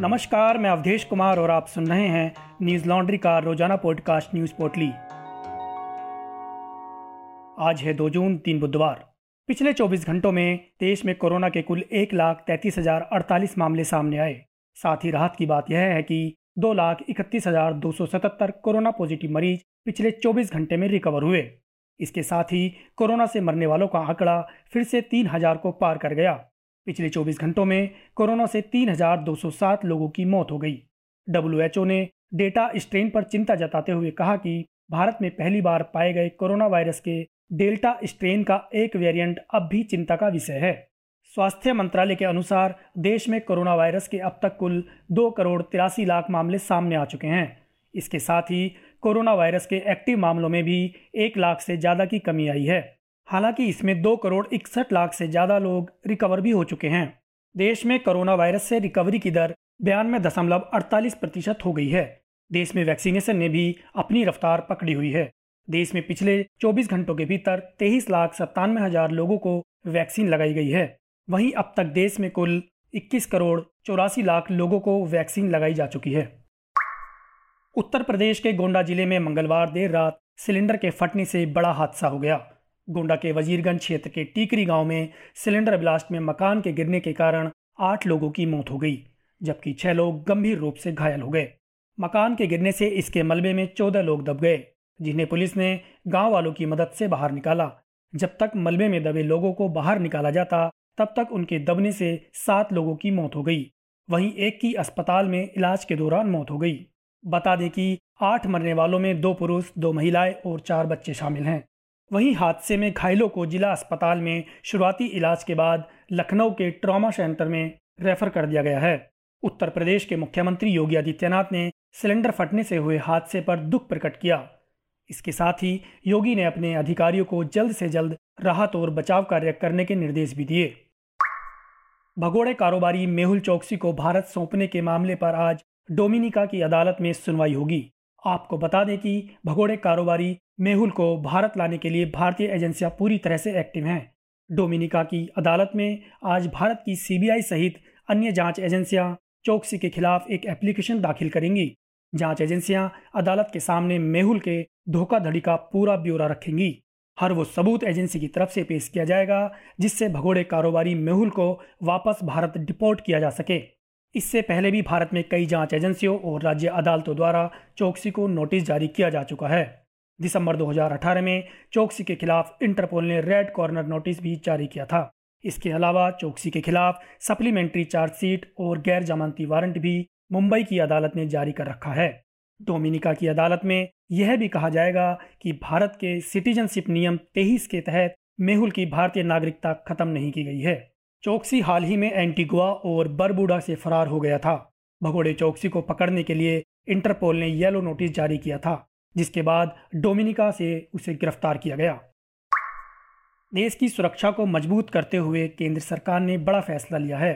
नमस्कार, मैं अवधेश कुमार और आप सुन रहे हैं न्यूज़ लॉन्ड्री का रोज़ाना पॉडकास्ट न्यूज़ पोर्टली। आज है दो जून, तीन बुधवार। पिछले 24 घंटों में देश में कोरोना के कुल एक लाख तैतीस हज़ार अड़तालीस मामले सामने आए। साथ ही राहत की बात यह है कि दो लाख इकतीस हज़ार दो सौ सतहत्तर कोरोना पॉजिटिव मरीज़ पिछले 24 घंटे में रिकवर हुए। इसके साथ ही कोरोना से मरने वालों का आंकड़ा फिर से तीन हज़ार को पार कर गया। पिछले 24 घंटों में कोरोना से 3,207 लोगों की मौत हो गई। डब्ल्यू ने डेटा स्ट्रेन पर चिंता जताते हुए कहा कि भारत में पहली बार पाए गए कोरोना वायरस के डेल्टा स्ट्रेन का एक वेरिएंट अब भी चिंता का विषय है। स्वास्थ्य मंत्रालय के अनुसार देश में कोरोना वायरस के अब तक कुल दो करोड़ तिरासी लाख मामले सामने आ चुके हैं। इसके साथ ही कोरोना वायरस के एक्टिव मामलों में भी एक लाख से ज़्यादा की कमी आई है। हालाँकि इसमें दो करोड़ इकसठ लाख से ज़्यादा लोग रिकवर भी हो चुके हैं। देश में कोरोना वायरस से रिकवरी की दर बयानवे दशमलव अड़तालीस प्रतिशत हो गई है। देश में वैक्सीनेशन ने भी अपनी रफ्तार पकड़ी हुई है। देश में पिछले 24 घंटों के भीतर तेईस लाख सत्तानवे हज़ार लोगों को वैक्सीन लगाई गई है। वहीं अब तक देश में कुल 21 करोड़ चौरासी लाख लोगों को वैक्सीन लगाई जा चुकी है। उत्तर प्रदेश के गोंडा ज़िले में मंगलवार देर रात सिलेंडर के फटने से बड़ा हादसा हो गया। गोंडा के वजीरगंज क्षेत्र के टीकरी गाँव में सिलेंडर ब्लास्ट में मकान के गिरने के कारण आठ लोगों की मौत हो गई, जबकि छह लोग गंभीर रूप से घायल हो गए। मकान के गिरने से इसके मलबे में चौदह लोग दब गए, जिन्हें पुलिस ने गाँव वालों की मदद से बाहर निकाला। जब तक मलबे में दबे लोगों को बाहर निकाला जाता, तब तक उनके दबने से सात लोगों की मौत हो गई। वहीं एक की अस्पताल में इलाज के दौरान मौत हो गई। बता दें कि आठ मरने वालों में दो पुरुष, दो महिलाएँ और चार बच्चे शामिल हैं। वहीं हादसे में घायलों को जिला अस्पताल में शुरुआती इलाज के बाद लखनऊ के ट्रॉमा सेंटर में रेफर कर दिया गया है। उत्तर प्रदेश के मुख्यमंत्री योगी आदित्यनाथ ने सिलेंडर फटने से हुए हादसे पर दुख प्रकट किया। इसके साथ ही योगी ने अपने अधिकारियों को जल्द से जल्द राहत और बचाव कार्य करने के निर्देश भी दिए। भगोड़े कारोबारी मेहुल चौकसी को भारत सौंपने के मामले पर आज डोमिनिका की अदालत में सुनवाई होगी। आपको बता दें कि भगोड़े कारोबारी मेहुल को भारत लाने के लिए भारतीय एजेंसियाँ पूरी तरह से एक्टिव हैं। डोमिनिका की अदालत में आज भारत की सीबीआई सहित अन्य जाँच एजेंसियाँ चौकसी के खिलाफ एक एप्लीकेशन दाखिल करेंगी। जाँच एजेंसियाँ अदालत के सामने मेहुल के धोखाधड़ी का पूरा ब्यौरा रखेंगी। हर वो सबूत एजेंसी की तरफ़ से पेश किया जाएगा, जिससे भगोड़े कारोबारी मेहुल को वापस भारत डिपोर्ट किया जा सके। इससे पहले भी भारत में कई जाँच एजेंसियों और राज्य अदालतों द्वारा चौकसी को नोटिस जारी किया जा चुका है। दिसंबर 2018 में चौकसी के खिलाफ इंटरपोल ने रेड कॉर्नर नोटिस भी जारी किया था। इसके अलावा चौकसी के खिलाफ सप्लीमेंट्री चार्जशीट और गैर जमानती वारंट भी मुंबई की अदालत ने जारी कर रखा है। डोमिनिका की अदालत में यह भी कहा जाएगा कि भारत के सिटीजनशिप नियम तेईस के तहत मेहुल की भारतीय नागरिकता खत्म नहीं की गई है। चौकसी हाल ही में एंटीगुआ और बरबूडा से फरार हो गया था। भगोड़े चौकसी को पकड़ने के लिए इंटरपोल ने येलो नोटिस जारी किया था, जिसके बाद डोमिनिका से उसे गिरफ़्तार किया गया। देश की सुरक्षा को मज़बूत करते हुए केंद्र सरकार ने बड़ा फैसला लिया है।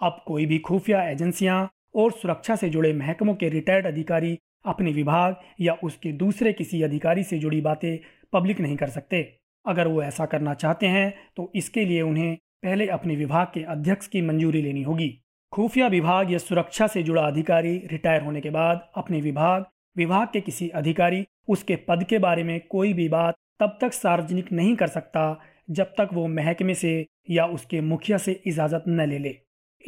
अब कोई भी खुफिया एजेंसियाँ और सुरक्षा से जुड़े महकमों के रिटायर्ड अधिकारी अपने विभाग या उसके दूसरे किसी अधिकारी से जुड़ी बातें पब्लिक नहीं कर सकते। अगर वो ऐसा करना चाहते हैं तो इसके लिए उन्हें पहले अपने विभाग के अध्यक्ष की मंजूरी लेनी होगी। खुफिया विभाग या सुरक्षा से जुड़ा अधिकारी रिटायर होने के बाद अपने विभाग विभाग के किसी अधिकारी, उसके पद के बारे में कोई भी बात तब तक सार्वजनिक नहीं कर सकता, जब तक वो महकमे से या उसके मुखिया से इजाज़त न ले ले।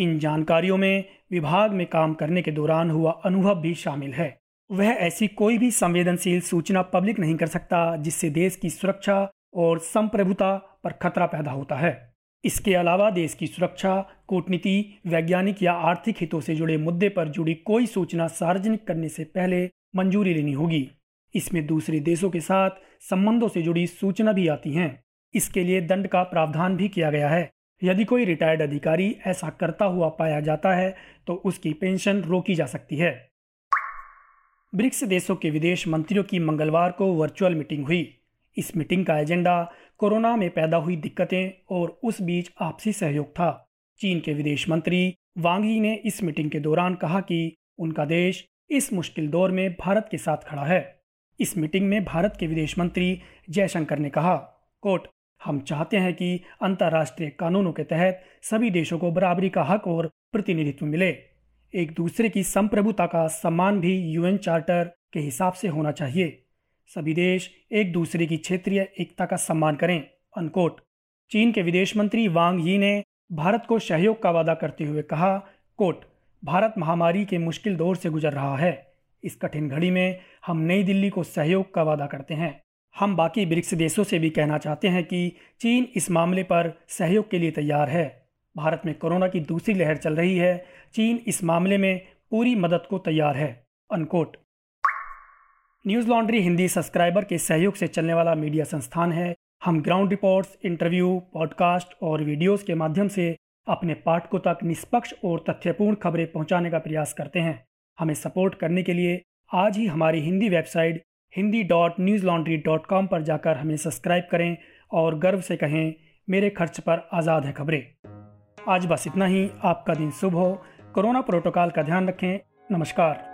इन जानकारियों में विभाग में काम करने के दौरान हुआ अनुभव भी शामिल है। वह ऐसी कोई भी संवेदनशील सूचना पब्लिक नहीं कर सकता, जिससे देश की सुरक्षा और संप्रभुता पर खतरा पैदा होता है। इसके अलावा देश की सुरक्षा, कूटनीति, वैज्ञानिक या आर्थिक हितों से जुड़े मुद्दे पर जुड़ी कोई सूचना सार्वजनिक करने से पहले मंजूरी लेनी होगी। इसमें दूसरे देशों के साथ संबंधों से जुड़ी सूचना भी आती हैं। इसके लिए दंड का प्रावधान भी किया गया है। यदि कोई रिटायर्ड अधिकारी ऐसा करता हुआ पाया जाता है तो उसकी पेंशन रोकी जा सकती है। ब्रिक्स देशों के विदेश मंत्रियों की मंगलवार को वर्चुअल मीटिंग हुई। इस मीटिंग का एजेंडा कोरोना में पैदा हुई दिक्कतें और उस बीच आपसी सहयोग था। चीन के विदेश मंत्री वांग ने इस मीटिंग के दौरान कहा कि उनका देश इस मुश्किल दौर में भारत के साथ खड़ा है। इस मीटिंग में भारत के विदेश मंत्री जयशंकर ने कहा कोट हम चाहते हैं कि अंतर्राष्ट्रीय कानूनों के तहत सभी देशों को बराबरी का हक और प्रतिनिधित्व मिले। एक दूसरे की संप्रभुता का सम्मान भी यूएन चार्टर के हिसाब से होना चाहिए। सभी देश एक दूसरे की क्षेत्रीय एकता का सम्मान करें अनकोट चीन के विदेश मंत्री वांग यी ने भारत को सहयोग का वादा करते हुए कहा कोट भारत महामारी के मुश्किल दौर से गुजर रहा है। इस कठिन घड़ी में हम नई दिल्ली को सहयोग का वादा करते हैं। हम बाकी ब्रिक्स देशों से भी कहना चाहते हैं कि चीन इस मामले पर सहयोग के लिए तैयार है। भारत में कोरोना की दूसरी लहर चल रही है। चीन इस मामले में पूरी मदद को तैयार है unquote Newslaundry Hindi subscriber के सहयोग से चलने वाला मीडिया संस्थान है। हम ग्राउंड रिपोर्ट्स, इंटरव्यू, पॉडकास्ट और वीडियोस के माध्यम से अपने पाठकों तक निष्पक्ष और तथ्यपूर्ण खबरें पहुँचाने का प्रयास करते हैं। हमें सपोर्ट करने के लिए आज ही हमारी Hindi website Hindi dot Newslaundry dot com पर जाकर हमें सब्सक्राइब करें और गर्व से कहें, मेरे खर्च पर आज़ाद है खबरें। आज बस इतना ही। आपका दिन शुभ हो। कोरोना प्रोटोकॉल का ध्यान रखें। नमस्कार।